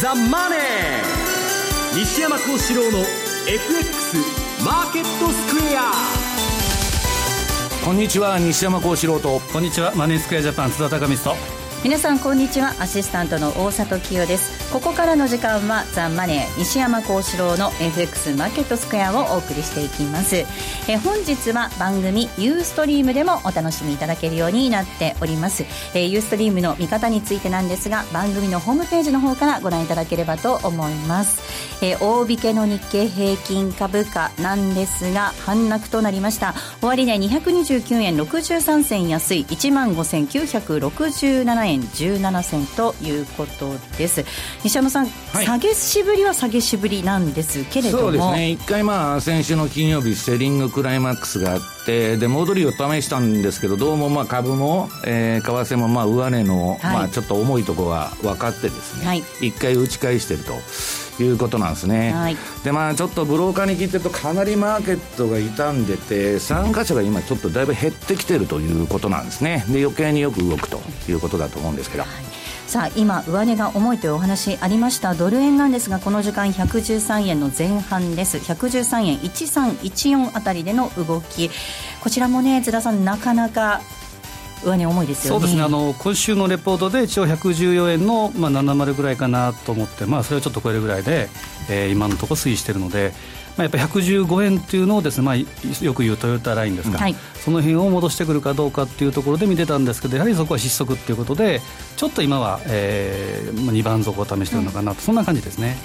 ザ・マネー」西山幸四郎の FX マーケットスクエア。こんにちは西山幸四郎と。こんにちはマネースクエアジャパン津田隆光と。皆さんこんにちは。アシスタントの大里清ですここからの時間はザ・マネー西山幸四郎の FX マーケットスクエアをお送りしていきます。え本日は番組ユーストリームでもお楽しみいただけるようになっております。えユーストリームの見方についてなんですが番組のホームページの方からご覧いただければと思います。え大引けの日経平均株価なんですが反落となりました。終値229円63銭安い1万5967円17銭ということです。西山さん、はい、下げしぶりは下げしぶりなんですけれども。そうですね。一回まあ先週の金曜日セリングクライマックスがあってで戻りを試したんですけどどうもまあ株も、えー、為替もまあ上値の、はい、まあちょっと重いところが分かってですね、はい、一回打ち返してるということなんですね、はい、でまあちょっとブローカーに聞いてるとかなりマーケットが傷んでて参加者が今ちょっとだいぶ減ってきてるということなんですね。で余計によく動くということだと思うんですけど、はいさあ今上値が重いというお話ありました。ドル円なんですがこの時間113円の前半です。113円1314あたりでの動き。こちらもね津田さんなかなか上値重いですよね。そうですね。あの今週のレポートで一応114円の、まあ、70ぐらいかなと思って、まあ、それをちょっと超えるぐらいで、えー、今のところ推移しているので、まあ、やっぱり115円っていうのをですね、まあ、よく言うトヨタラインですが、はい、その辺を戻してくるかどうかっていうところで見てたんですけどやはりそこは失速っていうことでちょっと今は、えー、2番底を試してるのかなと、うん、そんな感じですね。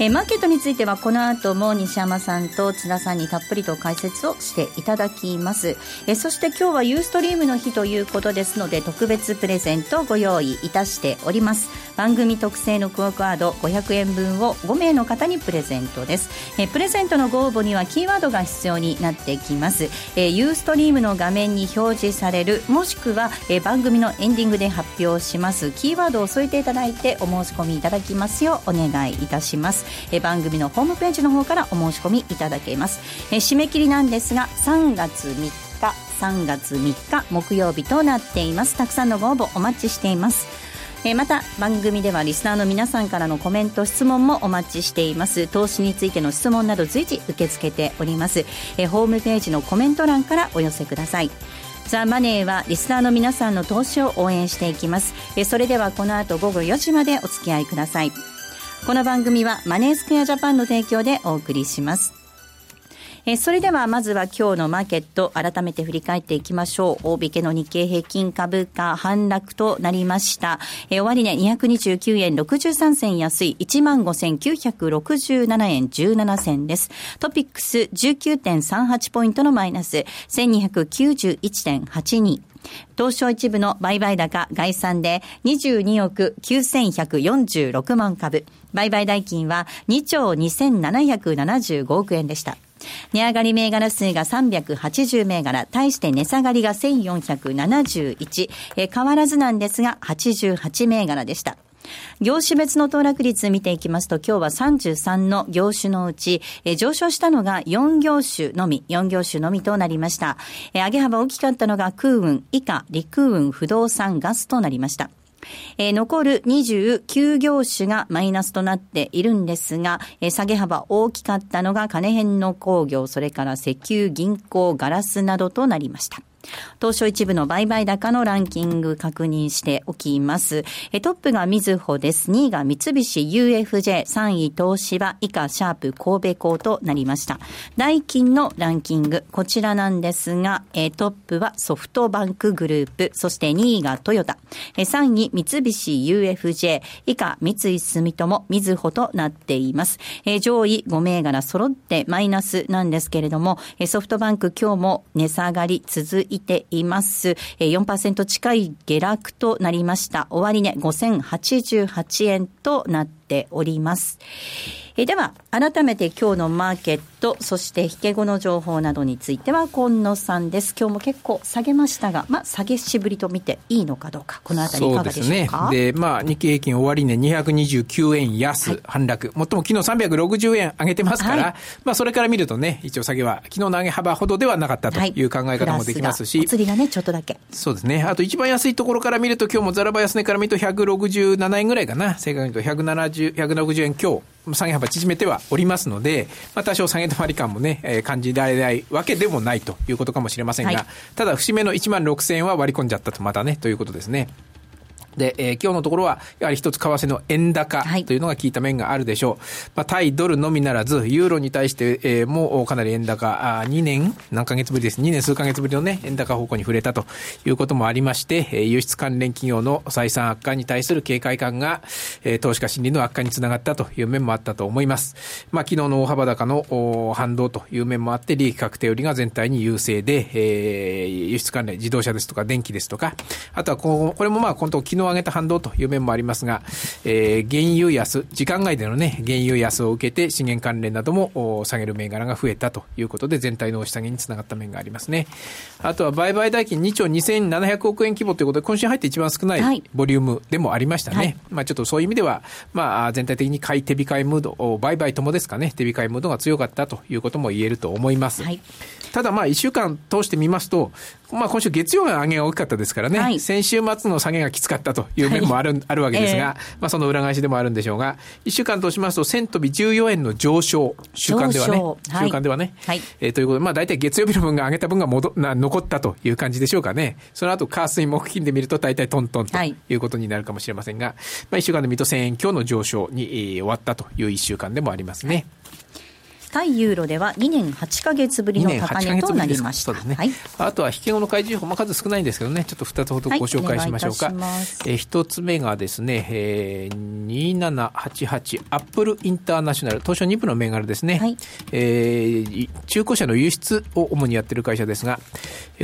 えー、マーケットについてはこの後も西山さんと津田さんにたっぷりと解説をしていただきます、えー、そして今日はユーストリームの日ということですので特別プレゼントをご用意いたしております。番組特製のクオカード500円分を5名の方にプレゼントです、えー、プレゼントのご応募にはキーワードが必要になってきます、え、ユーストリームの画面に表示されるもしくは、えー、番組のエンディングで発表します。キーワードを添えていただいてお申し込みいただきますようお願いいたします。え番組のホームページの方からお申し込みいただけます。え締め切りなんですが3月3日3月3日木曜日となっています。たくさんのご応募お待ちしています。えまた番組ではリスナーの皆さんからのコメント質問もお待ちしています。投資についての質問など随時受け付けております。えホームページのコメント欄からお寄せください。ザ・マネーはリスナーの皆さんの投資を応援していきます。えそれではこの後午後4時までお付き合いください。この番組はマネースクエアジャパンの提供でお送りします。えそれではまずは今日のマーケット改めて振り返っていきましょう。大引けの日経平均株価反落となりました。え終値229円63銭安い15,967円17銭です。トピックス19.38ポイントのマイナス1291.82。東証一部の売買高概算で22億9146万株。売買代金は2兆2775億円でした。値上がり銘柄数が380銘柄、対して値下がりが1471、え変わらずなんですが88銘柄でした。業種別の騰落率見ていきますと、今日は33の業種のうち、え上昇したのが4業種のみ、4業種のみとなりました。え上げ幅大きかったのが空運、以下、陸運、不動産、ガスとなりました。えー、残る29業種がマイナスとなっているんですが、えー、下げ幅大きかったのが金編の工業、それから石油、銀行、ガラスなどとなりました。東証一部の売買高のランキング確認しておきます。トップがみずほです。2位が三菱 UFJ、3位東芝、以下シャープ神戸港となりました。代金のランキング、こちらなんですが、トップはソフトバンクグループ、そして2位がトヨタ、3位三菱 UFJ、以下三井住友、みずほとなっています。上位5銘柄揃ってマイナスなんですけれども、ソフトバンク今日も値下がり続いています。4%近い下落となりました。終値5088円となっております。えでは、改めて今日のマーケット、そして引け後の情報などについては、今野さんです。今日も結構下げましたが、まあ、下げしぶりと見ていいのかどうか、このあたりいかがでしょうか？そうですね。で、まあ、日経平均終値229円安、はい、反落。もっとも昨日360円上げてますから、はい、まあ、それから見るとね、一応下げは、昨日の上げ幅ほどではなかったという考え方もできますし。はい、釣りがね、ちょっとだけ。そうですね。あと一番安いところから見ると、今日もザラバ安値から見ると167円ぐらいかな。正確に言うと160円強、下げ幅縮めてはおりますので、まあ、多少下げ止まり感もね、えー、感じられないわけでもないということかもしれませんが、はい、ただ、節目の1万6000円は割り込んじゃったと、またね、ということですね。で、えー、今日のところは、やはり一つ為替の円高というのが効いた面があるでしょう。はい、まあ、対ドルのみならず、ユーロに対して、えー、もうかなり円高、あ2年、何ヶ月ぶりです。2年数ヶ月ぶりのね、円高方向に触れたということもありまして、えー、輸出関連企業の採算悪化に対する警戒感が、えー、投資家心理の悪化につながったという面もあったと思います。まあ、昨日の大幅高の反動という面もあって、利益確定売りが全体に優勢で、えー、輸出関連、自動車ですとか電気ですとか、あとはここれもまあ、今度昨日上げた反動という面もありますが、えー、原油安、時間外でのね、原油安を受けて資源関連なども下げる銘柄が増えたということで、全体の押し下げにつながった面がありますね。あとは売買代金2兆2700億円規模ということで、今週入って一番少ないボリュームでもありましたね。はい、まあちょっとそういう意味では、まあ全体的に買い手控えムード、売買ともですかね、手控えムードが強かったということも言えると思います。はい、ただまあ1週間通してみますと、まあ今週月曜の上げが大きかったですからね、はい、先週末の下げがきつかったという面もある,、あるわけですが、えー、まあその裏返しでもあるんでしょうが、1週間としますと、1000飛び14円の上昇、週間ではね、週間ではね、はい、えー、ということで、まあ大体月曜日の分が上げた分が戻な残ったという感じでしょうかね。その後、火水木金で見ると大体トントンとい。うことになるかもしれませんが、はい、まあ1週間で見ると1000円強の上昇に、えー、終わったという1週間でもありますね。対ユーロでは2年8か月ぶりの高値となりました。ね。はい、あとは引け後の開示情報、まあ、数少ないんですけどね、ちょっと2つほどご紹介しましょうか。はい、え1つ目がですね、えー、2788アップルインターナショナル、東証2部の銘柄ですね、はい、えー、中古車の輸出を主にやってる会社ですが、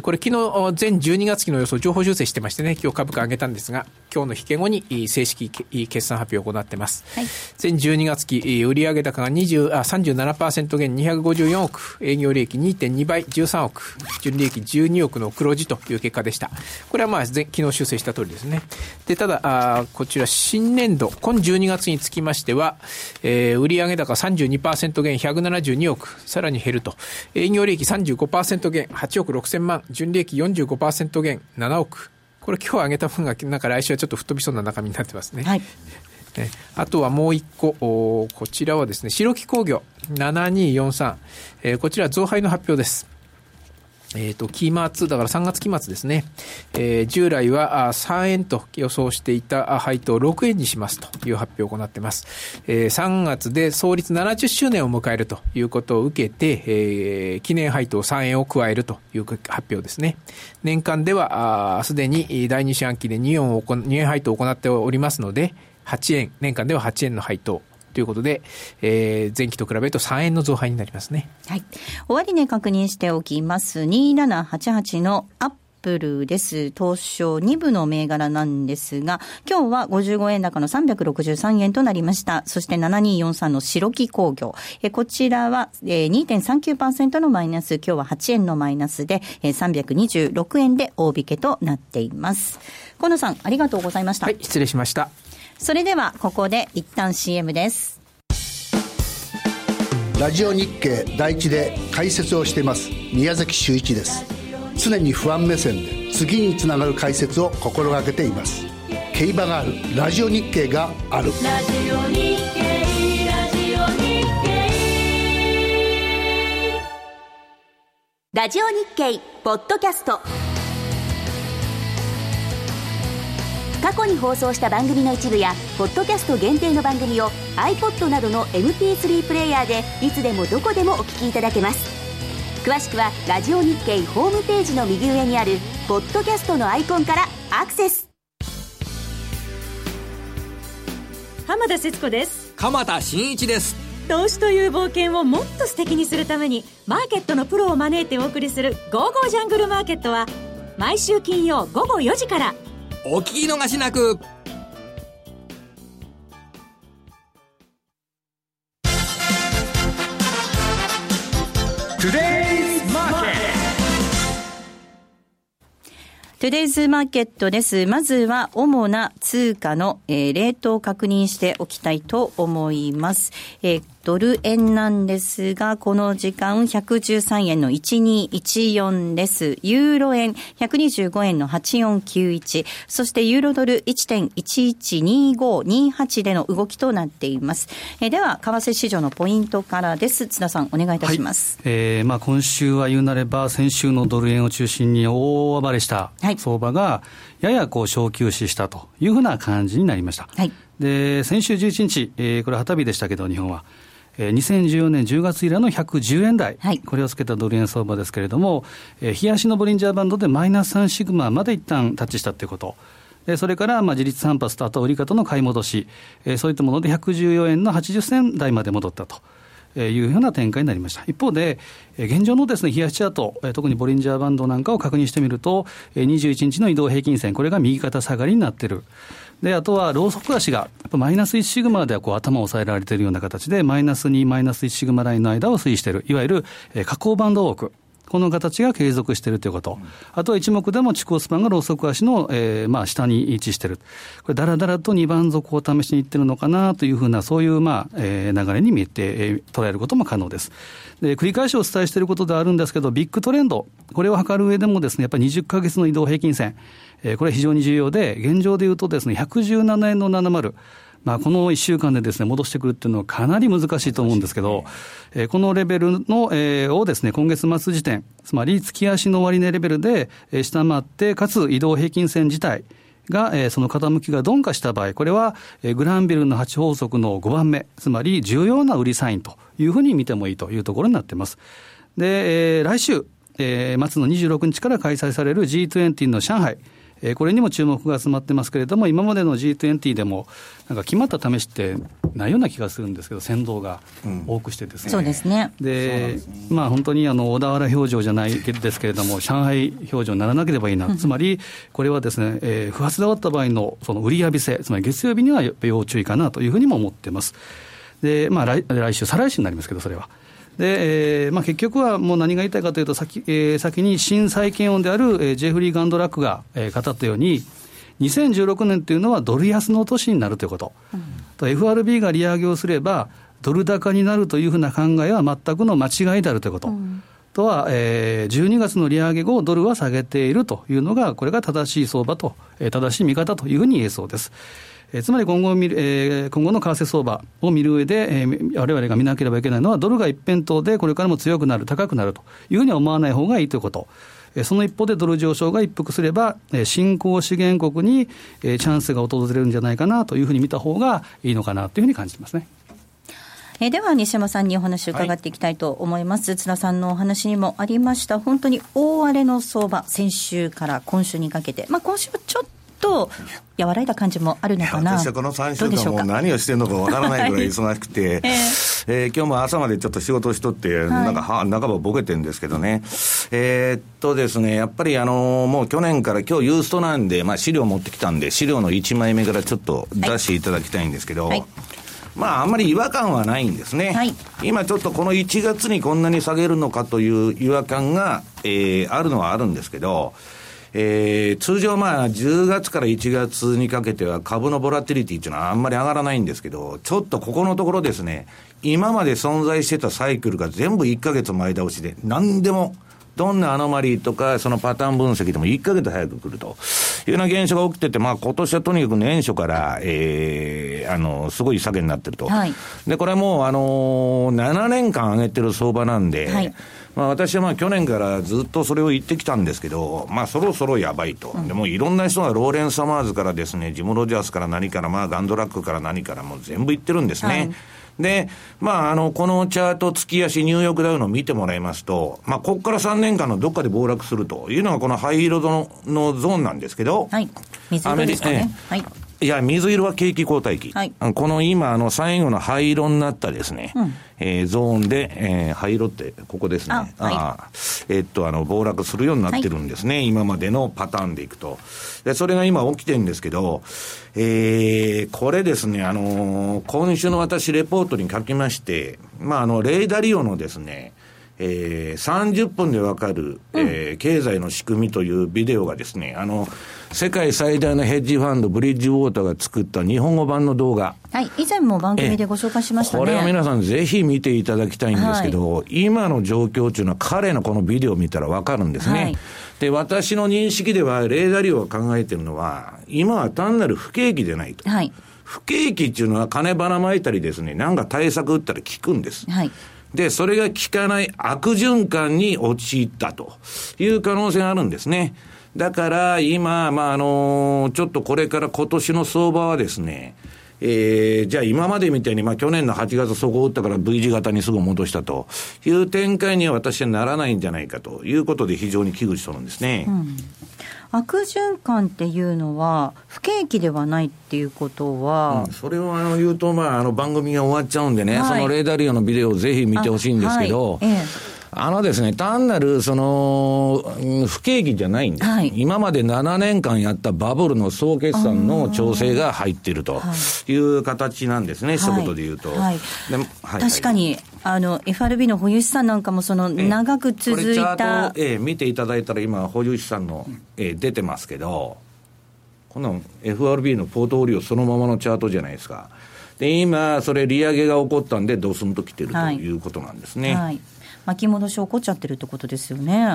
これ昨日全12月期の予想情報修正してましてね、今日株価上げたんですが、今日の引け後に正式決算発表を行ってます。はい、全12月期売上高が20あ37%減254億、営業利益2.2倍13億、純利益12億の黒字という結果でした。これはまあ昨日修正した通りですね。で、ただ、あこちら新年度、今12月につきましては、えー、売上高32%減172億、さらに減ると。営業利益35%減8億6000万、純利益45%減7億。これ今日上げた分が、なんか来週はちょっと吹っ飛びそうな中身になってますね。はい。あとはもう一個、こちらはですね、白木工業7243、えー、こちら増配の発表です。えっ、ー、と、期末、だから3月期末ですね。えー、従来は3円と予想していた配当を6円にしますという発表を行っています。えー、3月で創立70周年を迎えるということを受けて、えー、記念配当3円を加えるという発表ですね。年間では、すでに第2四半期で2円を2円配当を行っておりますので、8円、年間では8円の配当。ということで、えー、前期と比べると3円の増配になりますね。はい。終値確認しておきます。2788のアップルです。東証2部の銘柄なんですが、今日は55円高の363円となりました。そして7243の白木工業。えこちらは、えー、2.39%のマイナス、今日は8円のマイナスで、えー、326円で大引けとなっています。河野さん、ありがとうございました。はい、失礼しました。それではここで一旦 CM です。ラジオ日経第一で解説をしています。宮崎修一です。常に不安目線で次につながる解説を心がけています。競馬がある。ラジオ日経がある。ラジオ日経ラジオ日経ラジオ日経ポッドキャスト過去に放送した番組の一部やポッドキャスト限定の番組を iPod などの MP3 プレイヤーでいつでもどこでもお聞きいただけます。詳しくはラジオ日経ホームページの右上にあるポッドキャストのアイコンからアクセス。浜田節子です。鎌田新一です。投資という冒険をもっと素敵にするためにマーケットのプロを招いてお送りする「ゴーゴージャングルマーケット」は毎週金曜午後4時から「お聞き逃しなくトゥデイズマーケットです。まずは主な通貨の、えー、レートを確認しておきたいと思います。えードル円なんですが、この時間113円の1214です。ユーロ円125円の8491。そしてユーロドル1.112528での動きとなっています。えでは、為替市場のポイントからです。津田さん、お願いいたします。はい、えー、まあ今週は言うなれば、先週のドル円を中心に大暴れした相場が、ややこう小休止したというふうな感じになりました。はい、で、先週11日、えー、これ、旗日でしたけど、日本は。えー、2014年10月以来の110円台、はい、これをつけたドル円相場ですけれども、えー、冷やしのボリンジャーバンドでマイナス3シグマまで一旦タッチしたということ。それから、まあ、自立反発とあと売り方の買い戻し、えー、そういったもので114円の80銭台まで戻ったと。いうような展開になりました。一方で、現状のですね、冷やしチャート、特にボリンジャーバンドなんかを確認してみると、21日の移動平均線、これが右肩下がりになっている。で、あとは、ローソク足が、マイナス1シグマではこう頭を押さえられているような形で、マイナス2、マイナス1シグマラインの間を推移している、いわゆる、え下降バンドウォーク。この形が継続しているということ。あとは一目でも地高スパンがローソク足の、えー、まあ下に位置している。これ、だらだらと2番底を試しにいってるのかなというふうな、そういう、まあ、えー、流れに見えて、えー、捉えることも可能です。で、繰り返しお伝えしていることではあるんですけど、ビッグトレンド、これを測る上でもですね、やっぱり20ヶ月の移動平均線、えー、これ非常に重要で、現状でいうとですね、117円の70、まあ、この1週間でですね、戻してくるっていうのはかなり難しいと思うんですけど、えー、このレベルの、えー、をですね、今月末時点、つまり月足の終値レベルで、えー、下回って、かつ移動平均線自体、が、えー、その傾きが鈍化した場合、これは、えー、グランビルの8法則の5番目、つまり重要な売りサインというふうに見てもいいというところになっています。で、えー、来週、えー、末の26日から開催される G20 の上海、えこれにも注目が集まってますけれども、今までの G20 でも、なんか決まった試しってないような気がするんですけど、先導が多くしてですね。そうですね。で、まあ本当にあの小田原表情じゃないですけれども、上海表情にならなければいいな、つまりこれはですね、えー、不発で終わった場合のその売り浴びせ、つまり月曜日には要注意かなというふうにも思ってます。で、まあ来来週、再来週になりますけど、それは。で、えーまあ、結局はもう何が言いたいかというと、先,、えー、先に新債権王である、えー、ジェフリー・ガンドラックが、えー、語ったように、2016年というのはドル安の年になるということ、うん、と FRB が利上げをすれば、ドル高になるというふうな考えは全くの間違いであるということ。うんとは、えー、12月の利上げ後、ドルは下げているというのが、これが正しい相場と、えー、正しい見方というふうに言えそうです。えー、つまり今後見る、えー、今後の為替相場を見る上で、えー、我々が見なければいけないのは、ドルが一辺倒でこれからも強くなる、高くなるというふうには思わない方がいいということ。その一方でドル上昇が一服すれば、新興資源国にチャンスが訪れるんじゃないかなというふうに見た方がいいのかなというふうに感じてますね。えでは西山さんにお話を伺っていきたいと思います、はい、津田さんのお話にもありました本当に大荒れの相場先週から今週にかけて、まあ、今週はちょっと和らいだ感じもあるのかな私はこの3週間も何をしてるのかわからないぐらい忙しくて、えー、えー、今日も朝までちょっと仕事しとって、はい、なんか半ばボケてるんですけどね、えー、っとですね、やっぱりあのー、もう去年から今日ユーストなんで、まあ、資料持ってきたんで、資料の1枚目からちょっと出していただきたいんですけど、はい。はいまあ、あんまり違和感はないんですね、はい、今ちょっとこの1月にこんなに下げるのかという違和感が、えー、あるのはあるんですけど、えー、通常まあ10月から1月にかけては株のボラティリティっていうのはあんまり上がらないんですけど、ちょっとここのところですね、今まで存在してたサイクルが全部1ヶ月前倒しで、何でも、どんなアノマリーとか、そのパターン分析でも1ヶ月早く来るというような現象が起きてて、まあ今年はとにかく年初から、ええー、あの、すごい下げになってると。はい、で、これもう、あのー、7年間上げてる相場なんで、はいまあ、私はまあ去年からずっとそれを言ってきたんですけど、まあ、そろそろやばいと、うん、でもいろんな人がローレン・サマーズからですね、ジム・ロジャースから何から、まあ、ガンドラックから何から、もう全部言ってるんですね。はいで、まあ、あの、このチャート、月足、ニューヨークダウの見てもらいますと、まあ、ここから3年間のどっかで暴落するというのが、この灰色ののゾーンなんですけど、はい。水色ですかね。はい。いや、水色は景気後退期。はい、この今、あの、最後の灰色になったですね、うん、えー、ゾーンで、えー、灰色って、ここですね。あ、はい、あえー、っと、あの、暴落するようになってるんですね。はい、今までのパターンでいくと。で、それが今起きてるんですけど、えー、これですね、あのー、今週の私、レポートに書きまして、まあ、あの、レーダリオのですね、ええー、30分でわかる、えー、経済の仕組みというビデオがですね、あの、世界最大のヘッジファンド、ブリッジウォーターが作った日本語版の動画。はい、以前も番組でご紹介しましたね。これを皆さんぜひ見ていただきたいんですけど、はい、今の状況というのは彼のこのビデオを見たらわかるんですね。はい、で、私の認識では、レーダー量が考えてるのは、今は単なる不景気でないと。はい、不景気っていうのは金ばらまいたりですね、なんか対策打ったら効くんです。はいで、それが効かない悪循環に陥ったという可能性があるんですね。だから今、まあ、あの、ちょっとこれから今年の相場はですね、えー、じゃあ今までみたいに、まあ去年の8月そこを打ったから V 字型にすぐ戻したという展開には私はならないんじゃないかということで非常に危惧しとるんですね。うん悪循環っていうのは、不景気ではないっていうことは、うん、それをあの言うと、まあ、あの番組が終わっちゃうんでね、はい、そのレーダーリオのビデオをぜひ見てほしいんですけど、はい。ええあのですね、単なる、その、不景気じゃないんです、はい、今まで7年間やったバブルの総決算の調整が入っているという形なんですね、一言で言うと。はい確かに、あの、FRB の保有資産なんかも、その、長く続いた。ええ、ええ、見ていただいたら、今、保有資産の、ええ、出てますけど、この FRB のポートフォリオそのままのチャートじゃないですか。で、今、それ利上げが起こったんで、ドスンと来てるということなんですね。はい、はい巻き戻し起こっちゃってるってことですよね。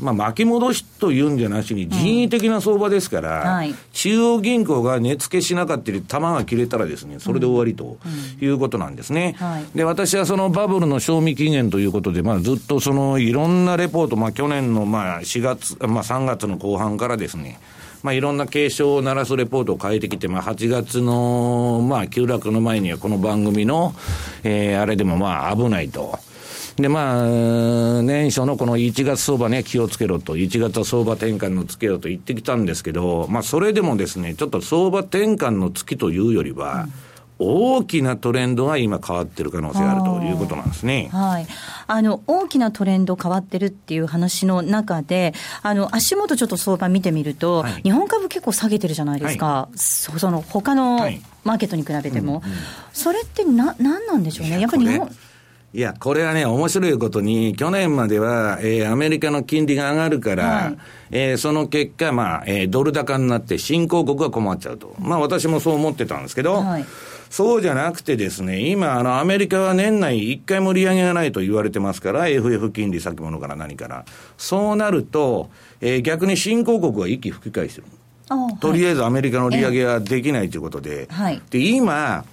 まあ、巻き戻しというんじゃなしに、人為的な相場ですから、うんはい、中央銀行が値付けしなかったり、玉が切れたらですね、それで終わりということなんですね。うんうんはい、で、私はそのバブルの賞味期限ということで、まあ、ずっとそのいろんなレポート、まあ、去年のまあ4月、まあ、3月の後半からですね、まあ、いろんな警鐘を鳴らすレポートを変えてきて、まあ、8月の、まあ、急落の前にはこの番組の、えー、あれでもまあ、危ないと。で、まあ、年初のこの1月相場ね、気をつけろと、1月は相場転換のつけようと言ってきたんですけど、まあ、それでもですね、ちょっと相場転換の月というよりは、うん大きなトレンドが今変わってる可能性があるということなんですね。はい。あの、大きなトレンド変わってるっていう話の中で、あの、足元ちょっと相場見てみると、はい、日本株結構下げてるじゃないですか。はい、そその、他のマーケットに比べても。うんうん、それってな、なんなんでしょうね。やっぱり日本、いや、これはね、面白いことに、去年までは、えー、アメリカの金利が上がるから、はい、えー、その結果、まあ、えー、ドル高になって新興国が困っちゃうと。まあ、私もそう思ってたんですけど、はい、そうじゃなくてですね、今、あの、アメリカは年内一回も利上げがないと言われてますから、FF 金利先物から何から。そうなると、えー、逆に新興国は息吹き返してる。とりあえずアメリカの利上げはできないということで、はい、で、今、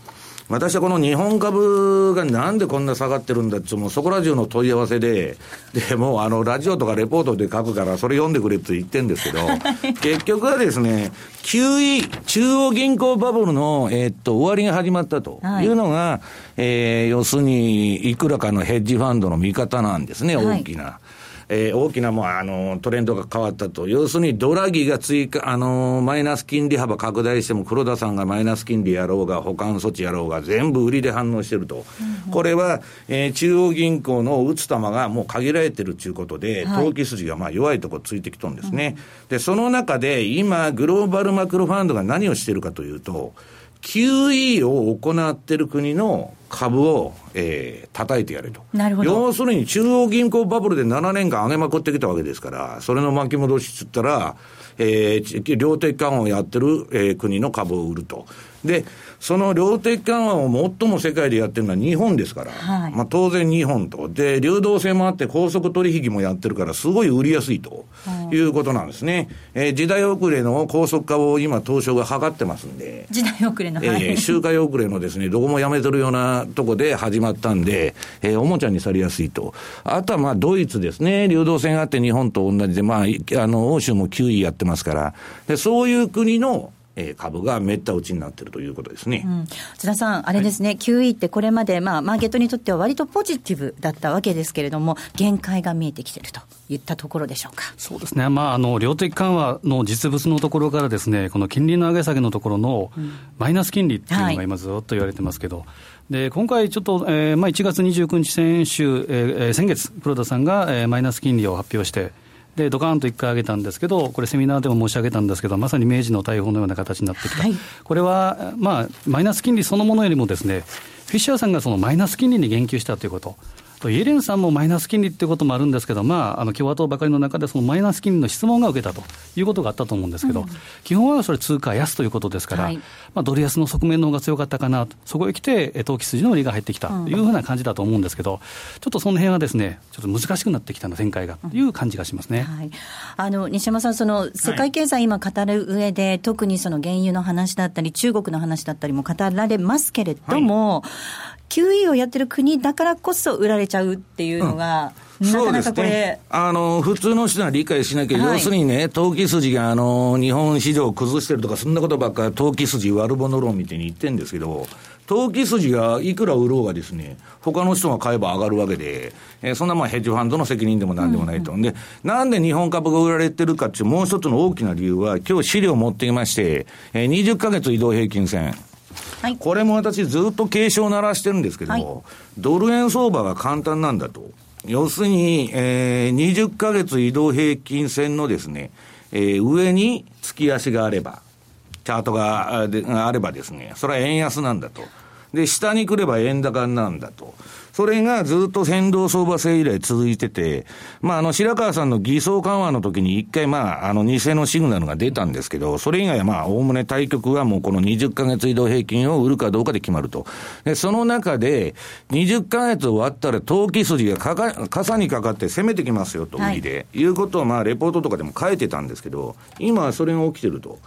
私はこの日本株がなんでこんな下がってるんだって、もうそこら中の問い合わせで、で、もうあの、ラジオとかレポートで書くから、それ読んでくれって言ってんですけど、結局はですね、QE、中央銀行バブルの、えー、っと、終わりが始まったというのが、はい、えー、要するに、いくらかのヘッジファンドの見方なんですね、大きな。はいえー、大きなもうあのトレンドが変わったと。要するにドラギが追加、あのマイナス金利幅拡大しても黒田さんがマイナス金利やろうが保管措置やろうが全部売りで反応してると。うん、これは、えー、中央銀行の打つ球がもう限られてるということで、投機筋がまあ弱いところついてきとんですね。うん、で、その中で今グローバルマクロファンドが何をしてるかというと、QE を行ってる国の株を、えー、叩いてやれと。なるほど。要するに中央銀行バブルで7年間上げまくってきたわけですから、それの巻き戻しっつったら、えー、量的緩和をやってる、えー、国の株を売ると。で、その量的緩和を最も世界でやってるのは日本ですから、はい、まあ当然日本と。で、流動性もあって高速取引もやってるから、すごい売りやすいということなんですね。えー、時代遅れの高速化を今、東証が図ってますんで。時代遅れの、えー、周回遅れのですね、どこもやめてるようなとこで始まったんで、えー、おもちゃにされやすいと。あとはまあドイツですね、流動性があって日本と同じで、まあ、あの、欧州も9位やってますから、で、そういう国のえー、株がめった打ちになっているということですね、うん、津田さん、あれですね、はい、QE ってこれまで、まあ、マーケットにとっては割とポジティブだったわけですけれども、限界が見えてきているといったところでしょうか。そうですね、まあ、あの量的緩和の実物のところからですね、この金利の上げ下げのところのマイナス金利っていうのが今、ずっと言われてますけど。はいで今回、ちょっと、えーまあ、1月29日先週、えー、先月、黒田さんが、えー、マイナス金利を発表して、でドカーンと1回上げたんですけど、これ、セミナーでも申し上げたんですけど、まさに明治の大砲のような形になってきた、はい、これは、まあ、マイナス金利そのものよりもですね、フィッシャーさんがそのマイナス金利に言及したということ。とイエレンさんもマイナス金利っていうこともあるんですけど、まあ、あの共和党ばかりの中で、そのマイナス金利の質問が受けたということがあったと思うんですけど、うん、基本はそれ、通貨安ということですから、はい、まあ、ドル安の側面の方が強かったかな、そこへ来て、投機筋の売りが入ってきた。というふうな感じだと思うんですけど、ちょっとその辺はですね、ちょっと難しくなってきたの、展開がという感じがしますね、はい、あの西山さん、その世界経済、今語る上で、はい、特にその原油の話だったり、中国の話だったりも語られますけれども、はい、QE をやってる国だからこそ売られちゃうっていうのが、うん、そうですね。あの、普通の人は理解しなきゃ、はい、要するにね、投機筋が、あの、日本市場を崩してるとか、そんなことばっかり、投機筋悪者論みたいに言ってるんですけど、投機筋がいくら売ろうがですね、他の人が買えば上がるわけで、えー、そんなまあヘッジファンドの責任でもなんでもないと。うんうん、で、なんで日本株が売られてるかっていうもう一つの大きな理由は、今日資料を持ってきまして、えー、20ヶ月移動平均線。はい、これも私ずっと警鐘を鳴らしてるんですけど、はい、ドル円相場が簡単なんだと。要するに、えー、20ヶ月移動平均線のですね、えー、上に月足があれば、チャートがあればですね、それは円安なんだと。で、下に来れば円高なんだと。それがずっと変動相場制以来続いてて、まあ、あの、白川さんの偽装緩和の時に一回、まあ、あの、偽のシグナルが出たんですけど、それ以外はまあ、おおむね対局はもうこの20ヶ月移動平均を売るかどうかで決まると。で、その中で、20ヶ月終わったら投機筋がかか、傘にかかって攻めてきますよと、売りで、はい、いうことをまあ、レポートとかでも書いてたんですけど、今はそれが起きてると。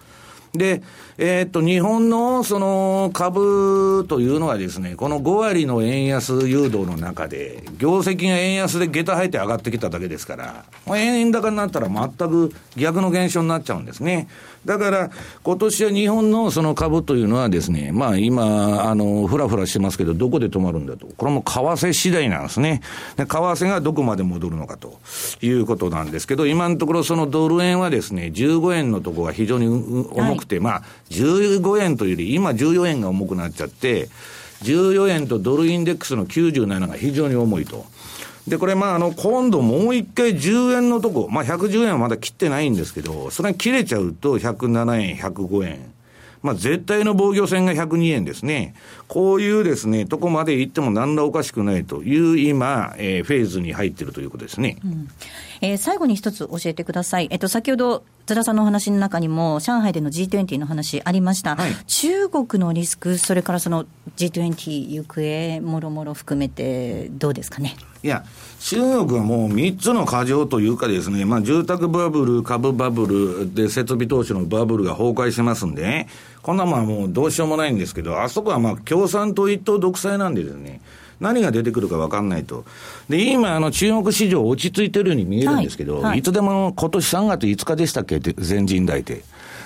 で、えー、っと、日本のその株というのはですね、この5割の円安誘導の中で、業績が円安で下駄入って上がってきただけですから、円高になったら全く逆の現象になっちゃうんですね。だから、今年は日本のその株というのはですね、まあ今、あの、ふらふらしてますけど、どこで止まるんだと。これも為替次第なんですね。で、為替がどこまで戻るのかということなんですけど、今のところそのドル円はですね、15円のところが非常に重くて、はい、まあ、15円というより、今14円が重くなっちゃって、14円とドルインデックスの97が非常に重いと。で、これ、まあ、あの、今度もう一回10円のとこ、まあ、110円はまだ切ってないんですけど、それが切れちゃうと107円、105円。まあ、絶対の防御線が102円ですね。こういうですね、とこまで行っても何らおかしくないという今、えー、フェーズに入っているということですね。うんえー、最後に一つ教えてください。えっと、先ほど、津田さんのお話の中にも、上海での G20 の話ありました。はい、中国のリスク、それからその G20 行方、もろもろ含めて、どうですかね？いや、中国はもう3つの過剰というかですね、まあ、住宅バブル、株バブルで設備投資のバブルが崩壊してますんで、ね、こんなまあもうどうしようもないんですけど、あそこはまあ共産党一党独裁なんでですね、何が出てくるか分かんないと。で、今、あの、中国市場落ち着いてるように見えるんですけど、はいはい、いつでも今年3月5日でしたっけ？全人代って。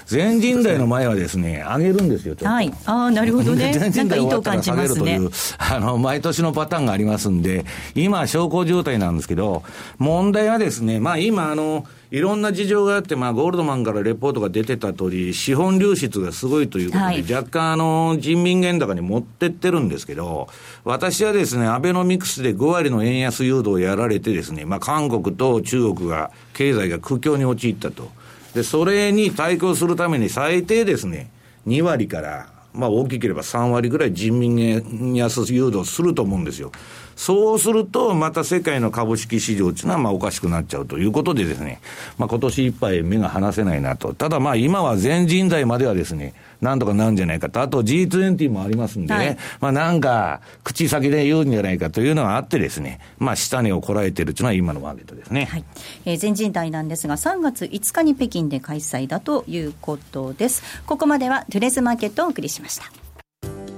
全人代の前はですね、上げるんですよ、はい。ああ、なるほどね。全人代終わったら下げるという、あの、毎年のパターンがありますんで、今、小康状態なんですけど、問題はですね、まあ今、あの、いろんな事情があって、まあ、ゴールドマンからレポートが出てた通り、資本流出がすごいということで、はい、若干、あの、人民元高に持ってってるんですけど、私はですね、アベノミクスで5割の円安誘導をやられてですね、まあ、韓国と中国が、経済が苦境に陥ったと。で、それに対抗するために最低ですね、2割から、まあ大きければ3割ぐらい人民元安誘導すると思うんですよ。そうすると、また世界の株式市場っていうのは、まあ、おかしくなっちゃうということでですね、まあ、今年いっぱい目が離せないなと。ただ、まあ、今は全人代まではですね、なんとかなるんじゃないかと。あと G20 もありますんでね、はい、まあ、なんか、口先で言うんじゃないかというのがあってですね、まあ、下値をこらえてるというのは今のマーケットですね。はい。えー、全人代なんですが、3月5日に北京で開催だということです。ここまではトゥレズマーケットをお送りしました。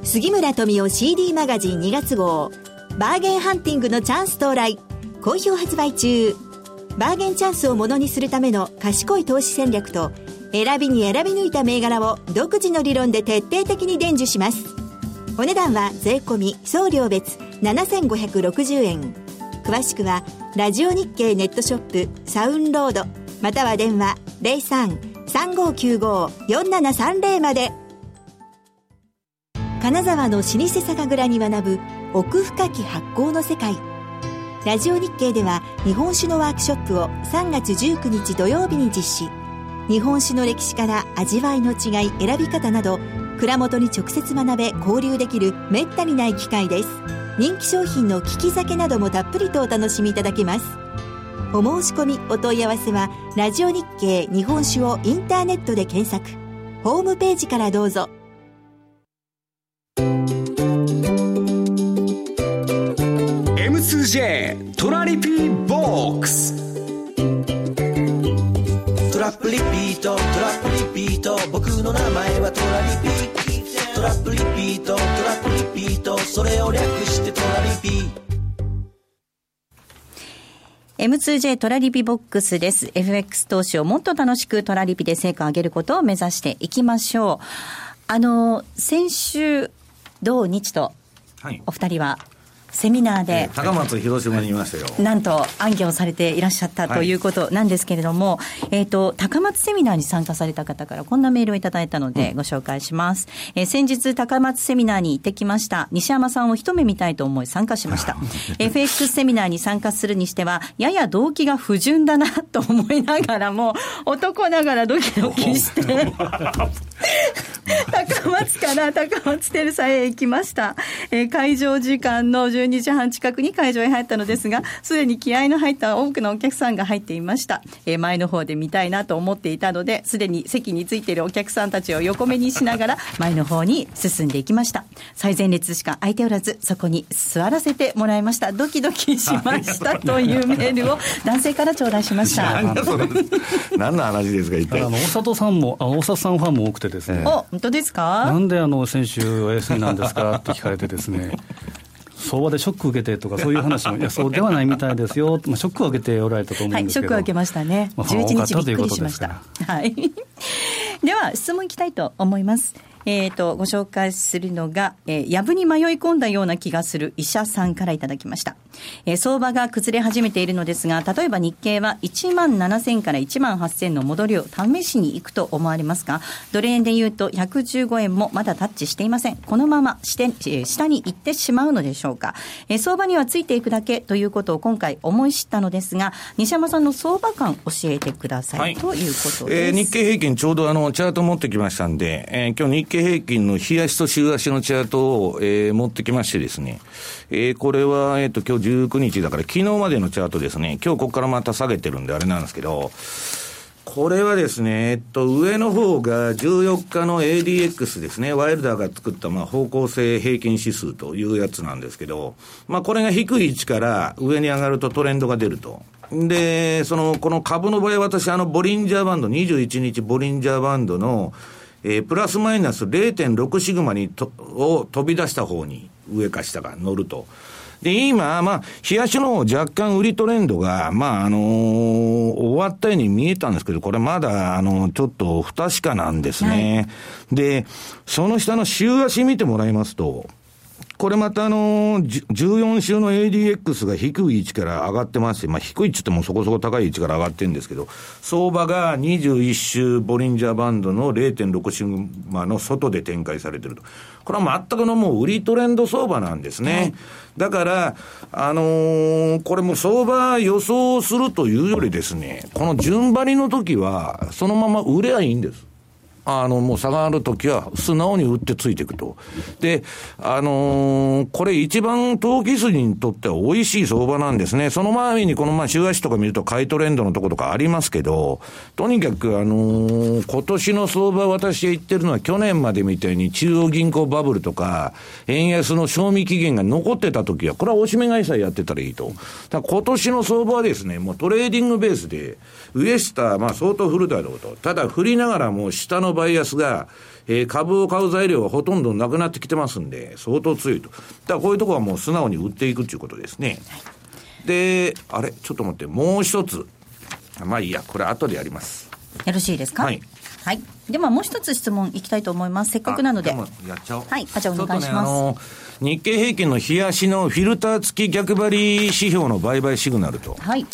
杉村富夫 CD マガジン2月号バーゲンハンティングのチャンス到来。好評発売中。バーゲンチャンスをものにするための賢い投資戦略と選びに選び抜いた銘柄を独自の理論で徹底的に伝授します。お値段は税込送料別7560円。詳しくはラジオ日経ネットショップサウンロードまたは電話03-3595-4730まで。金沢の老舗酒蔵に学ぶ奥深き発酵の世界。ラジオ日経では日本酒のワークショップを3月19日土曜日に実施。日本酒の歴史から味わいの違い選び方など蔵元に直接学べ交流できるめったにない機会です。人気商品の利き酒などもたっぷりとお楽しみいただけます。お申し込みお問い合わせはラジオ日経日本酒をインターネットで検索。ホームページからどうぞ。M2J トラリピーボックストラップリピートトラップリピート僕の名前はトラリピトラップリピートトラップリピートそれを略してトラリピ M2J トラリピボックスです。FX 投資をもっと楽しくトラリピで成果を上げることを目指していきましょう。あの、先週、土日とはい。お二人はセミナーで、高松広島にいましたよ。なんと暗記をされていらっしゃったということなんですけれども、えっ、と、高松セミナーに参加された方からこんなメールをいただいたのでご紹介します。えー先日高松セミナーに行ってきました。西山さんを一目見たいと思い参加しました。FX セミナーに参加するにしては、やや動機が不純だな と思いながらも、男ながらドキドキして、高松から高松テルサへ行きました。えー会場時間の12時半近くに会場へ入ったのですが、すでに気合の入った多くのお客さんが入っていました。えー前の方で見たいなと思っていたので、すでに席についているお客さんたちを横目にしながら、前の方に進んでいきました。最前列しか空いておらず、そこに座らせてもらいました。ドキドキしましたというメールを男性から頂戴しました。何の話ですか、一体。あの大里さんも、あの大里さんファンも多くてですね、お、本当ですか？なんであの先週お休みなんですか？って聞かれてですね、相場でショック受けてとか、そういう話も、いや、そうではないみたいですよ、まあ、ショックを受けておられたと思うんはい、ですけど、ショックを受けましたね。まあファン多か11った日びっくりしました。はい。では、質問いきたいと思います。えっ、と、ご紹介するのが、えー、やぶに迷い込んだような気がする医者さんからいただきました。えー相場が崩れ始めているのですが、例えば日経は1万7000から1万8000の戻りを試しに行くと思われますが、ドル円で言うと115円もまだタッチしていません。このままして、えー下に行ってしまうのでしょうか。えー相場にはついていくだけということを今回思い知ったのですが、西山さんの相場感教えてください、はいということえーです。日経平均ちょうどあの、チャート持ってきましたんで、えー今日日経経平均の日足と週足のチャートを、えー持ってきましてですね、えーこれは、えっ、と、今日19日だから、昨日までのチャートですね、今日ここからまた下げてるんであれなんですけど、これはですね、えっと、上の方が14日の ADX ですね、ワイルダーが作った、まあ、方向性平均指数というやつなんですけど、まあ、これが低い位置から上に上がるとトレンドが出ると。で、その、この株の場合、私、あの、ボリンジャーバンド、21日ボリンジャーバンドの、えープラスマイナス0.6シグマにとを飛び出した方に上か下が乗ると。で、今、まあ、冷やしの方若干売りトレンドが、まあ、あのー終わったように見えたんですけど、これまだ、あの、ちょっと不確かなんですね。で、その下の週足見てもらいますと、これまたあのー、じゅ14週の ADX が低い位置から上がってますし、まあ低い位置ってもそこそこ高い位置から上がってるんですけど、相場が21週ボリンジャーバンドの0.6シグマの外で展開されてると。これは全くのもう売りトレンド相場なんですね。だから、あのーこれも相場予想するというよりですね、この順張りの時は、そのまま売ればいいんです。あの、もう下があるときは素直に売ってついていくと。で、あのーこれ一番投機筋にとっては美味しい相場なんですね。その前にこのまあ週足とか見ると買いトレンドのとことかありますけど、とにかくあのー今年の相場私が言ってるのは去年までみたいに中央銀行バブルとか、円安の賞味期限が残ってた時は、これは押し目買いさえやってたらいいと。だ今年の相場はですね、もうトレーディングベースで、上下、まあ相当振るだろうと。ただ振りながらも下のバイアスが、えー株を買う材料がほとんどなくなってきてますんで、相当強いと。だからこういうところはもう素直に売っていくということですね。で、あれ、ちょっと待って、もう一つ。まあいいや、これ後でやります。よろしいですか？はい。はい。ではもう一つ質問いきたいと思います。せっかくなので。あもやっちゃおう。はいあじゃあお願いしますちょっとね、日経平均の日足のフィルター付き逆張り指標の売買シグナルと。はい。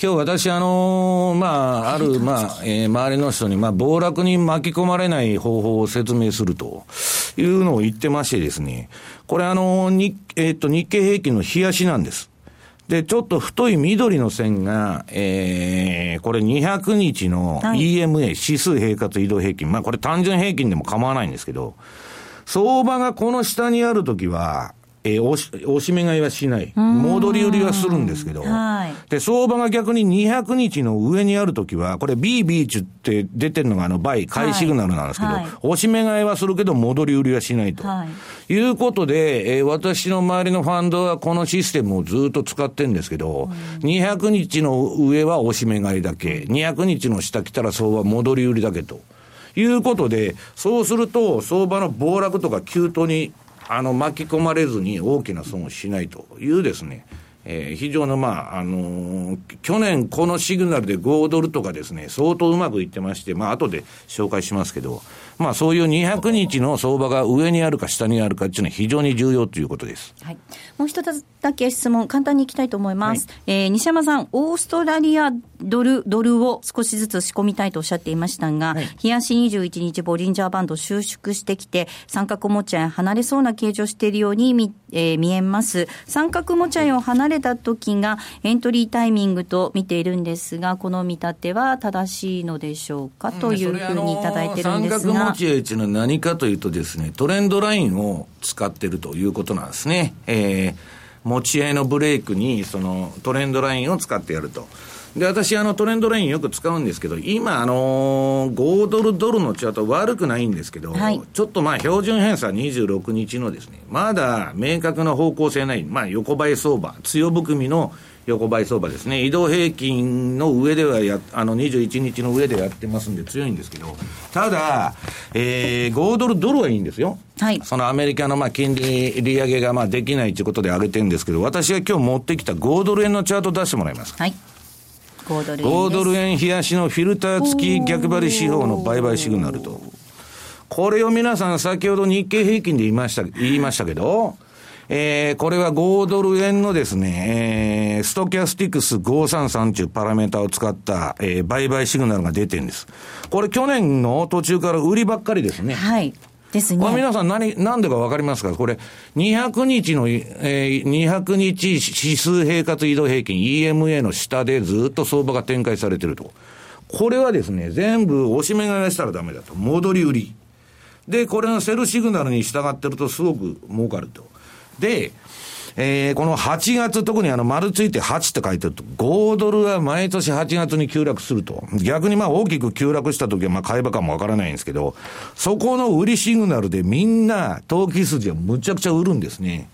今日私、あのーまあ、ある、まあ、えー周りの人に、まあ、暴落に巻き込まれない方法を説明するというのを言ってましてですね、これあのーに、えーっと、日経平均の日足なんです。で、ちょっと太い緑の線が、えー、これ200日のはい EMA、指数平滑移動平均。まあ、これ単純平均でも構わないんですけど、相場がこの下にあるときは、えー、押し、押し目買いはしない。戻り売りはするんですけど、はい、で、相場が逆に200日の上にあるときは、これ B ビーチって出てるのがあの、バイ、買いシグナルなんですけど、はい。し目買いはするけど戻り売りはしないと。はい、いうことで、えー、私の周りのファンドはこのシステムをずっと使ってるんですけど、うん、200日の上は押し目買いだけ、200日の下来たら相場戻り売りだけと。いうことで、そうすると、相場の暴落とか急騰にあの巻き込まれずに大きな損をしないというですね、えー、非常の、まあ、あのー、去年このシグナルで5ドルとかですね、相当うまくいってまして、まあ、後で紹介しますけど、まあ、そういう200日の相場が上にあるか下にあるかっていうのは非常に重要ということです。はい。もう一つだけ質問、簡単にいきたいと思います。はい、えー、西山さん、オーストラリアドル、ドルを少しずつ仕込みたいとおっしゃっていましたが、はい、日足21日ボリンジャーバンド収縮してきて、三角持ち合い離れそうな形状しているように見,、えー、見えます。三角持ち合いを離れた時がエントリータイミングと見ているんですが、この見立ては正しいのでしょうか、というふうにいただいてるんですが。持ち合いというのは何かというとですね、トレンドラインを使ってるということなんですね。えー、持ち合いのブレイクに、そのトレンドラインを使ってやると。で、私、あの、トレンドラインよく使うんですけど、今、あのー、5ドルドルのチャート悪くないんですけど、はい、ちょっとまあ、標準偏差26日のですね、まだ明確な方向性ない、まあ、横ばい相場、強含みの横ばい相場ですね、移動平均の上ではや、あの21日の上でやってますんで強いんですけど、ただ、えー、5ドルドルはいいんですよ。はい。そのアメリカのまあ金利利上げがまあできないということで上げてるんですけど、私が今日持ってきた5ドル円のチャート出してもらいます。はい。5ドル円。5ドル円冷やしのフィルター付き逆張り指標の売買シグナルと。これを皆さん先ほど日経平均で言いました、言いましたけど、えー、これは5ドル円のですね、えー、ストキャスティクス533というパラメータを使った、えー、売買シグナルが出てるんです。これ去年の途中から売りばっかりですね。はい。ですね。皆さん何、何でかわかりますか？これ、200日の、えー、200日指数平滑移動平均 EMA の下でずっと相場が展開されてると。これはですね、全部押し目買いしたらダメだと。戻り売り。で、これのセルシグナルに従ってるとすごく儲かると。で、えー、この8月、特にあの丸ついて8って書いてると、5ドルは毎年8月に急落すると。逆にまあ大きく急落した時はまあ買い場かもわからないんですけど、そこの売りシグナルでみんな投機筋はむちゃくちゃ売るんですね。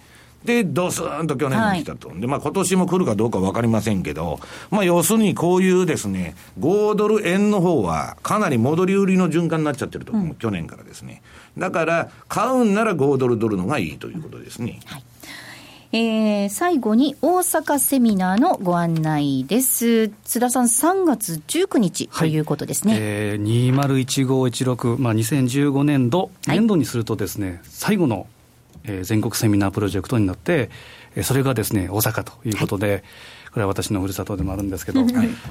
で、ドスーンと去年も来たと。はい、で、まあ今年も来るかどうかわかりませんけど、まあ要するにこういうですね、5ドル円の方はかなり戻り売りの循環になっちゃってると、うん、去年からですね。だから、買うんなら5ドルドルのがいいということですね。はいえー、最後に大阪セミナーのご案内です。津田さん、3月19日ということですね。はい、えー、201516、まあ、2015年度、年度にするとですね、はい、最後の、えー、全国セミナープロジェクトになって、それがですね、大阪ということで、はいこれは私のふるさとでもあるんですけど、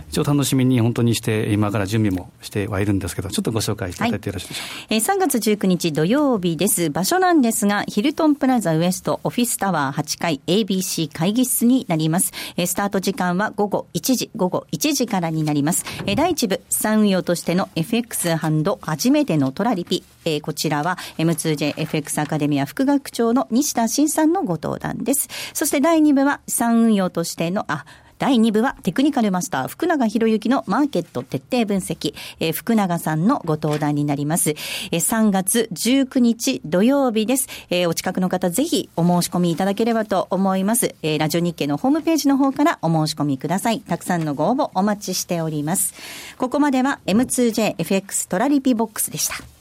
一応楽しみに本当にして、今から準備もしてはいるんですけど、ちょっとご紹介していただいてよろしいでしょうか。はい、えー、3月19日土曜日です。場所なんですが、ヒルトンプラザウエストオフィスタワー8階 ABC 会議室になります。えー、スタート時間は午後1時、午後1時からになります。えー、第1部、資産運用としての FX ハンド初めてのトラリピ。えー、こちらは M2JFX アカデミア副学長の西田慎さんのご登壇です。そして第2部は資産運用としての、あ、第2部はテクニカルマスター福永博之のマーケット徹底分析、えー、福永さんのご登壇になります。えー、3月19日土曜日です。えー、お近くの方ぜひお申し込みいただければと思います。えー、ラジオ日経のホームページの方からお申し込みください。たくさんのご応募お待ちしております。ここまでは M2JFX トラリピボックスでした。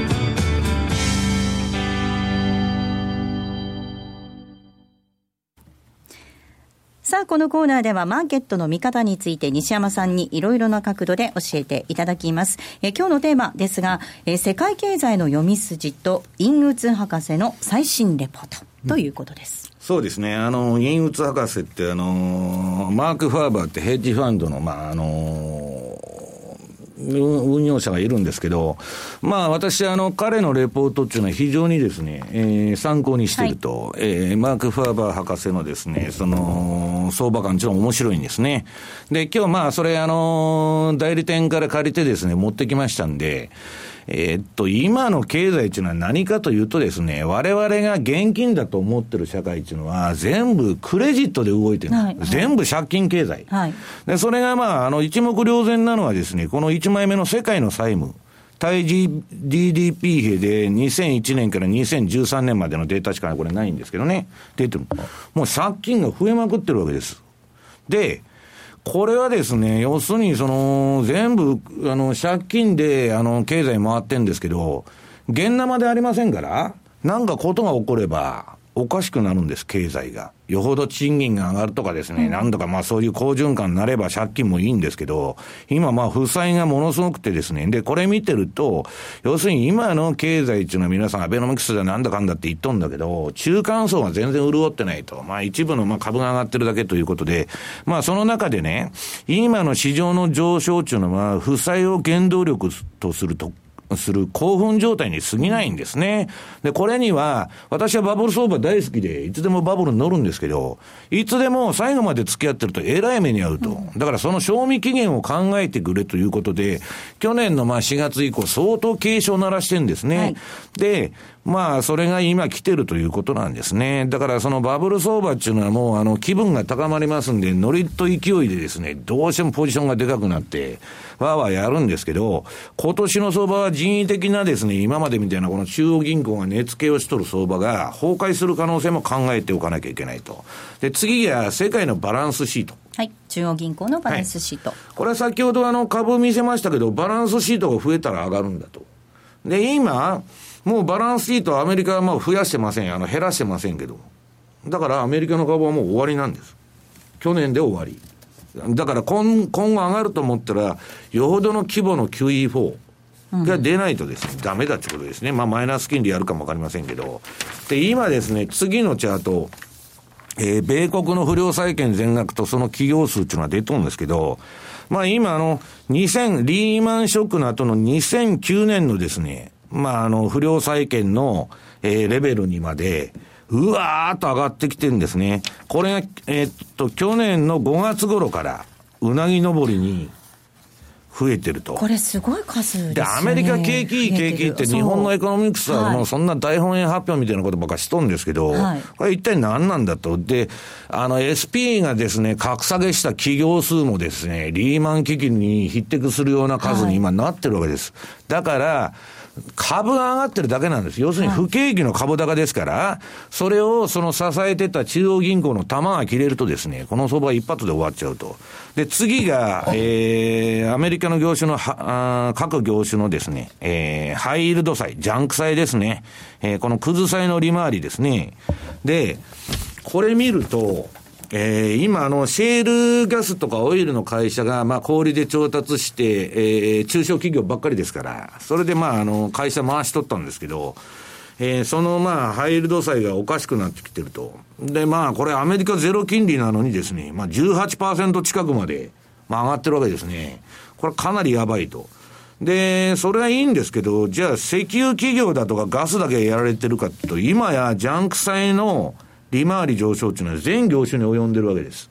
さあ、このコーナーではマーケットの見方について西山さんにいろいろな角度で教えていただきます。え今日のテーマですが、え世界経済の読み筋とインウツ博士の最新レポートということです。うんそうですね。あの、インウツ博士って、あの、マーク・ファーバーってヘッジファンドの、まあ、あの、運用者がいるんですけど、まあ私、あの、彼のレポートっていうのは非常にですね、えー、参考にしてると、はい、えー、マーク・ファーバー博士のですね、その、相場感ちょっと面白いんですね。で、今日まあそれ、あの、代理店から借りてですね、持ってきましたんで、えー、っと、今の経済っていうのは何かというとですね、我々が現金だと思ってる社会っていうのは、全部クレジットで動いてる、はい、全部借金経済。はい、で、それがまあ、あの、一目瞭然なのはですね、この1枚目の世界の債務。対 GDP 比で2001年から2013年までのデータしかこれないんですけどね。出てる。もう借金が増えまくってるわけです。で、これはですね、要するに、その、全部、あの、借金で、あの、経済回ってんですけど、現生でありませんから、なんかことが起これば、おかしくなるんです、経済が。よほど賃金が上がるとかですね、うん、なんとかまあそういう好循環になれば借金もいいんですけど、今まあ負債がものすごくてですね、で、これ見てると、要するに今の経済っていうのは皆さんアベノミクスでなんだかんだって言っとんだけど、中間層が全然潤ってないと。まあ一部のまあ株が上がってるだけということで、まあその中でね、今の市場の上昇っていうのは、負債を原動力とするとする興奮状態に過ぎないんですね。で、これには、私はバブル相場大好きで、いつでもバブルに乗るんですけど、いつでも最後まで付き合ってるとえらい目に遭うと。だからその賞味期限を考えてくれということで、去年のまあ4月以降相当警鐘を鳴らしてるんですね。はい、で、まあ、それが今来てるということなんですね。だからそのバブル相場っていうのはもうあの気分が高まりますんで、ノリと勢いでですね、どうしてもポジションがでかくなって、わーわーやるんですけど、今年の相場は人為的なですね、今までみたいなこの中央銀行が値付けをしとる相場が崩壊する可能性も考えておかなきゃいけないと。で、次が世界のバランスシート。はい。中央銀行のバランスシート。はい、これは先ほどあの株見せましたけど、バランスシートが増えたら上がるんだと。で、今、もうバランスシートはアメリカはもう増やしてません。あの、減らしてませんけど。だからアメリカの株はもう終わりなんです。去年で終わり。だから今今後上がると思ったら、よほどの規模の QE4 が出ないとですね、うん、ダメだってことですね。まあマイナス金利やるかもわかりませんけど。で、今ですね、次のチャート、えー、米国の不良債権全額とその企業数っていうのは出とるんですけど、まあ今あの、2000、リーマンショックの後の2009年のですね、まあ、あの、不良債権の、えー、レベルにまで、うわーっと上がってきてるんですね。これが、えー、っと、去年の5月頃から、うなぎ登りに、増えてると。これすごい数でね。で、アメリカ景気いい景気って日本のエコノミクスはもうそんな大本営発表みたいなことばっかしとんですけど、はいこれ一体何なんだと。で、あの SP がですね、格下げした企業数もですね、リーマン危機に匹敵するような数に今なってるわけです。だから、株が上がってるだけなんです。要するに不景気の株高ですから、それをその支えてた中央銀行の玉が切れるとですね、この相場は一発で終わっちゃうと。で、次が、えー、アメリカの業種のは、あー各業種のですね、えー、ハイイールド債、ジャンク債ですね。えー、このクズ債の利回りですね。で、これ見ると、えー今、あの、シェールガスとかオイルの会社が、まあ、小売りで調達して、えー中小企業ばっかりですから、それで、まあ、あの、会社回しとったんですけど、えーその、まあ、ハイルド債がおかしくなってきてると。で、まあ、これアメリカゼロ金利なのにですね、まあ、18%近くまで、まあ、上がってるわけですね。これかなりやばいと。で、それはいいんですけど、じゃあ石油企業だとかガスだけやられてるかっていうと、今やジャンク債の利回り上昇っていうのは全業種に及んでるわけです。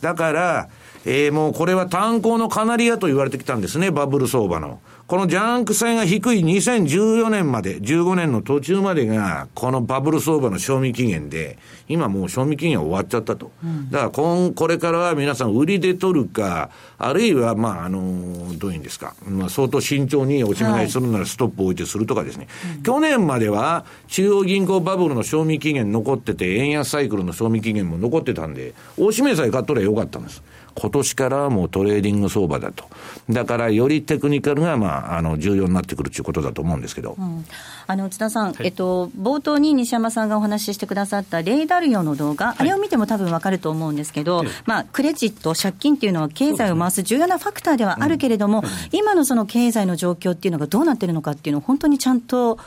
だから、えーもうこれは炭鉱のカナリアと言われてきたんですね、バブル相場の。このジャンク債が低い2014年まで、15年の途中までが、このバブル相場の賞味期限で、今もう賞味期限は終わっちゃったと。だから今、これからは皆さん売りで取るか、あるいは、まあ、あの、どういうんですか、まあ、相当慎重におしめ買いするならストップを置いてするとかですね。去年までは、中央銀行バブルの賞味期限残ってて、円安サイクルの賞味期限も残ってたんで、おしめさえ買っとればよかったんです。今年からはもうトレーディング相場だと。だから、よりテクニカルが、まあ、あの、重要になってくるということだと思うんですけど。あの津田さん、えっと、冒頭に西山さんがお話ししてくださったレイ・ダリオの動画、あれを見ても多分わかると思うんですけど、まあ、クレジット、借金っていうのは経済を回す重要なファクターではあるけれども、今のその経済の状況っていうのがどうなってるのかっていうのを本当にちゃんと、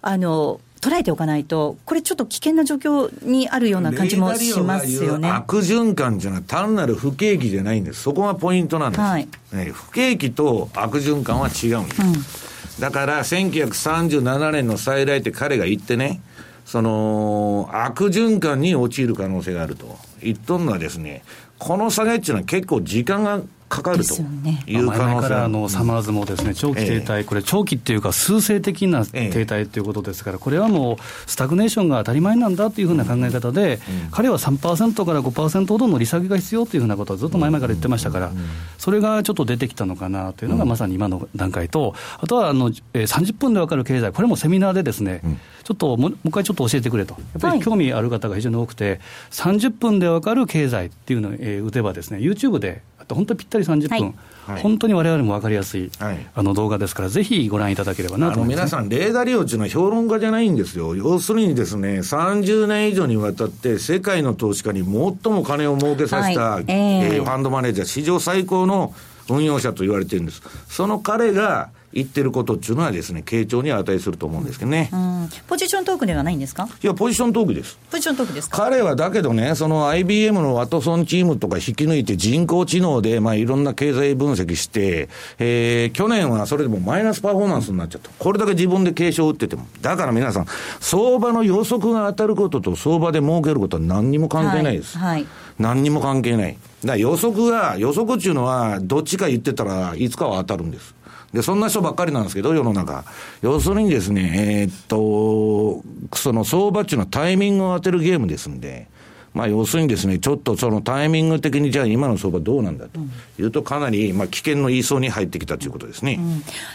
あの、捉えておかないと、これちょっと危険な状況にあるような感じもしますよね。悪循環じゃない、単なる不景気じゃないんです。そこがポイントなんです。はいね不景気と悪循環は違うんです。だから、1937年の再来って彼が言ってね、その、悪循環に陥る可能性があると言っとるのはですね、この下げっていうのは結構時間がかかるという可前々能性からあのサマーズもですね長期停滞、これ、長期っていうか、数勢的な停滞ということですから、これはもう、スタグネーションが当たり前なんだというふうな考え方で、彼は3%から5%ほどの利下げが必要というふうなことをずっと前々から言ってましたから、それがちょっと出てきたのかなというのが、まさに今の段階と、あとはあの、えー30分で分かる経済、これもセミナーでですね、ちょっともうもう一回ちょっと教えてくれと、やっぱり興味ある方が非常に多くて、30分で分かる経済っていうのを、えー打てばですね、YouTube で、あと本当にぴったり30分、はい。本当にわれわれも分かりやすい、あの動画ですから、ぜひご覧いただければなあのと思います、皆さん、レーダー利用っていうのは評論家じゃないんですよ。要するにですね、30年以上にわたって世界の投資家に最も金を儲けさせた、はい。ええ。えーファンドマネージャー、史上最高の運用者と言われてるんです。その彼が言ってることっていうのはですね、傾聴に値すると思うんですけどね。うんポジショントークではないんですか？いや、ポジショントークです。ポジショントークですか？彼はだけどね、その IBM のワトソンチームとか引き抜いて人工知能で、まあいろんな経済分析して、えー、去年はそれでもマイナスパフォーマンスになっちゃった。これだけ自分で警鐘を打ってても。だから皆さん、相場の予測が当たることと相場で儲けることは何にも関係ないです。はいはい何にも関係ない。だ予測が、予測っていうのは、どっちか言ってたらいつかは当たるんです。で、そんな人ばっかりなんですけど、世の中。要するにですね、えーっと、その相場っていうのはタイミングを当てるゲームですんで、まあ要するにですね、ちょっとそのタイミング的にじゃあ今の相場どうなんだというと、かなり、まあ危険の言いそうに入ってきたということですね。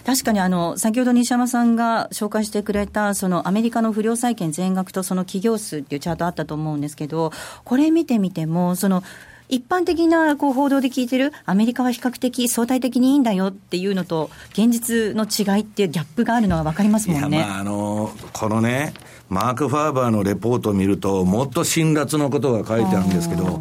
確かにあの先ほど西山さんが紹介してくれた、そのアメリカの不良債権全額とその企業数っていうチャートあったと思うんですけど、これ見てみても、その一般的なこう報道で聞いてる、アメリカは比較的相対的にいいんだよっていうのと、現実の違いっていうギャップがあるのは分かりますもんね。いや、まあ、あのこのね、マーク・ファーバーのレポートを見ると、もっと辛辣のことが書いてあるんですけど、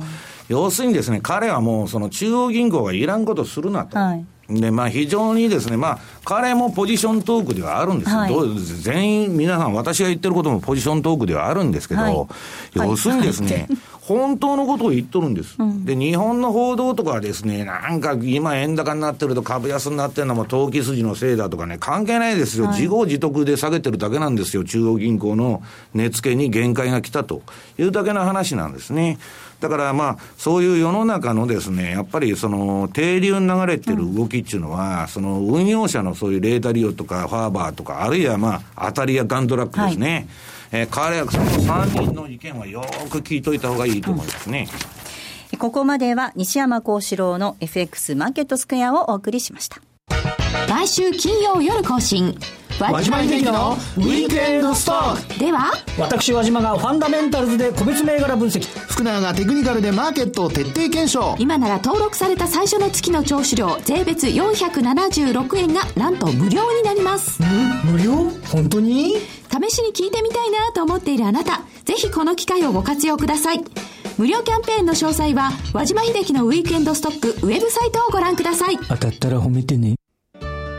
要するにですね、彼はもう、その中央銀行がいらんことするなと。はいで、まあ非常にですね、まあ彼もポジショントークではあるんですよ。はいどう全員、皆さん私が言ってることもポジショントークではあるんですけど、はい要するにですね、はい本当のことを言っとるんです。で、日本の報道とかはですね、なんか今円高になってると株安になってるのも投機筋のせいだとかね、関係ないですよ。はい自業自得で下げてるだけなんですよ。中央銀行の値付けに限界が来たというだけの話なんですね。だからまあ、そういう世の中のですね、やっぱりその、低流に流れてる動きっていうのは、その運用者のそういうレーダリオとか、ファーバーとか、あるいはまあ、当たりやガンドラックですね。はい、えー、彼はその3人の意見はよく聞いといた方がいいと思いますね。うん、ここまでは西山幸四郎の FX マーケットスクエアをお送りしました。毎週金曜夜更新。和島秀樹のウィークエンドストック。では私和島がファンダメンタルズで個別銘柄分析。福永がテクニカルでマーケットを徹底検証。今なら登録された最初の月の聴取料税別476円がなんと無料になります。無料？本当に？試しに聞いてみたいなと思っているあなたぜひこの機会をご活用ください。無料キャンペーンの詳細は和島秀樹のウィークエンドストックウェブサイトをご覧ください。当たったら褒めてね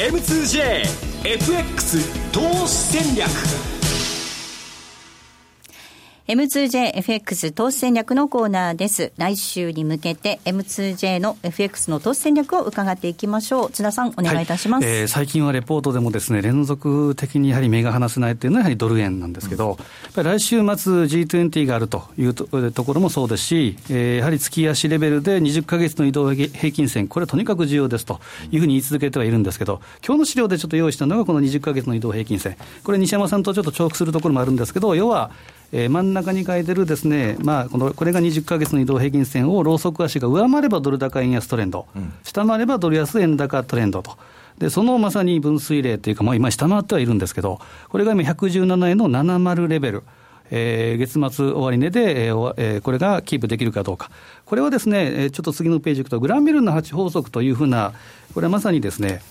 M2JFX 投資戦略。M2JFX 投資戦略のコーナーです。来週に向けて M2J の FX の投資戦略を伺っていきましょう。津田さん、お願いいたします。はい、えー、最近はレポートでもですね、連続的にやはり目が離せないというのはやはりドル円なんですけど、うん、来週末 G20 があるというところもそうですし、えー、やはり月足レベルで20か月の移動平均線、これはとにかく重要ですというふうに言い続けてはいるんですけど、今日の資料でちょっと用意したのがこの20か月の移動平均線。これ西山さんとちょっと重複するところもあるんですけど、要は、えー、真ん中に書いてるですね、まあ、このこれが20か月の移動平均線をローソク足が上回ればドル高円安トレンド、うん、下回ればドル安円高トレンドと。で、そのまさに分水嶺というか、まあ、今下回ってはいるんですけど、これが今117円の70レベル。えー、月末終値で、えーえー、これがキープできるかどうか。これはですね、ちょっと次のページいくと、グランビルの8法則というふうな、これはまさにですね、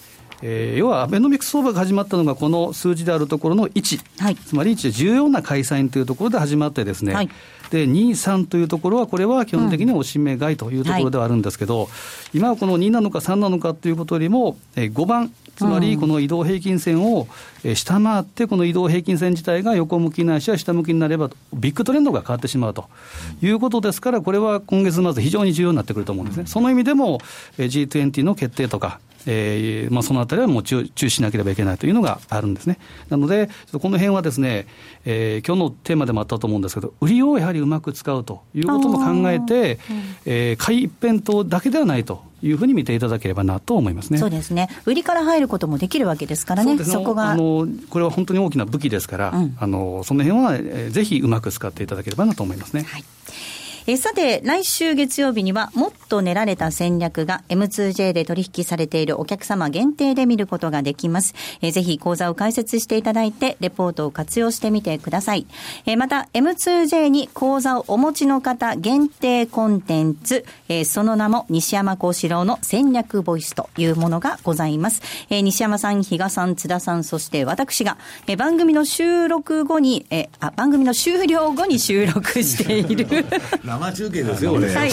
えー、要はアベノミクス相場が始まったのが、この数字であるところの1、はい、つまり1で重要な開催というところで始まってですね、はい、で2、3というところは、これは基本的におしめ買いというところではあるんですけど、うんはい、今はこの2なのか3なのかということよりも、えー、5番、つまりこの移動平均線を下回って、この移動平均線自体が横向きないしは下向きになれば、ビッグトレンドが変わってしまうと。いうことですから、これは今月末、非常に重要になってくると思うんですね。その意味でも G20 の決定とか、えーまあ、そのあたりはもう注注視しなければいけないというのがあるんですね。なので、この辺はですね、えー、今日のテーマでもあったと思うんですけど、売りをやはりうまく使うということも考えて、えー、買い一辺倒だけではないというふうに見ていただければなと思いますね。そうですね。売りから入ることもできるわけですからね。そそこがあのこれは本当に大きな武器ですから、うん、あのその辺は、えー、ぜひうまく使っていただければなと思いますね。はいえさて、来週月曜日には、もっと練られた戦略が M2J で取引されているお客様限定で見ることができます。えぜひ講座を開設していただいて、レポートを活用してみてください。えまた、M2J に講座をお持ちの方限定コンテンツ、えその名も西山幸四郎の戦略ボイスというものがございます。え西山さん、比嘉さん、津田さん、そして私が、え番組の収録後に、えあ、番組の終了後に収録している 生中継ですよ、これ。はい。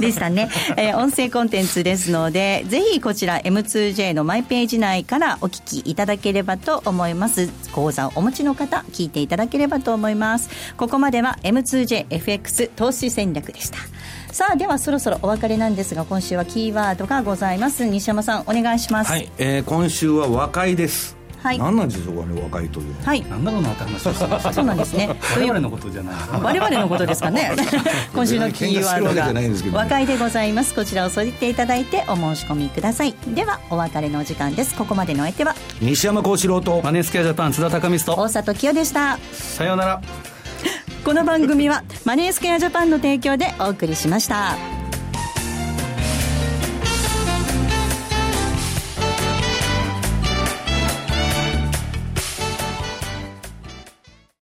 でしたね。えー、音声コンテンツですので、ぜひこちら M2J のマイページ内からお聞きいただければと思います。講座をお持ちの方、聞いていただければと思います。ここまでは M2JFX 投資戦略でした。さあではそろそろお別れなんですが今週はキーワードがございます西山さんお願いします、はい、えー、今週は和解ですはい、何なんでしょうかね若いというはい、なんだろうなって話をしてますそうなんですね。我々のことじゃない我々のことですかね。今週のキーワードが。和解でございます。こちらを添えていただいてお申し込みください。ではお別れのお時間です。ここまでの相手は。西山幸四郎と。マネースケアジャパン津田隆光と。大里清でした。さようなら。この番組はマネースケアジャパンの提供でお送りしました。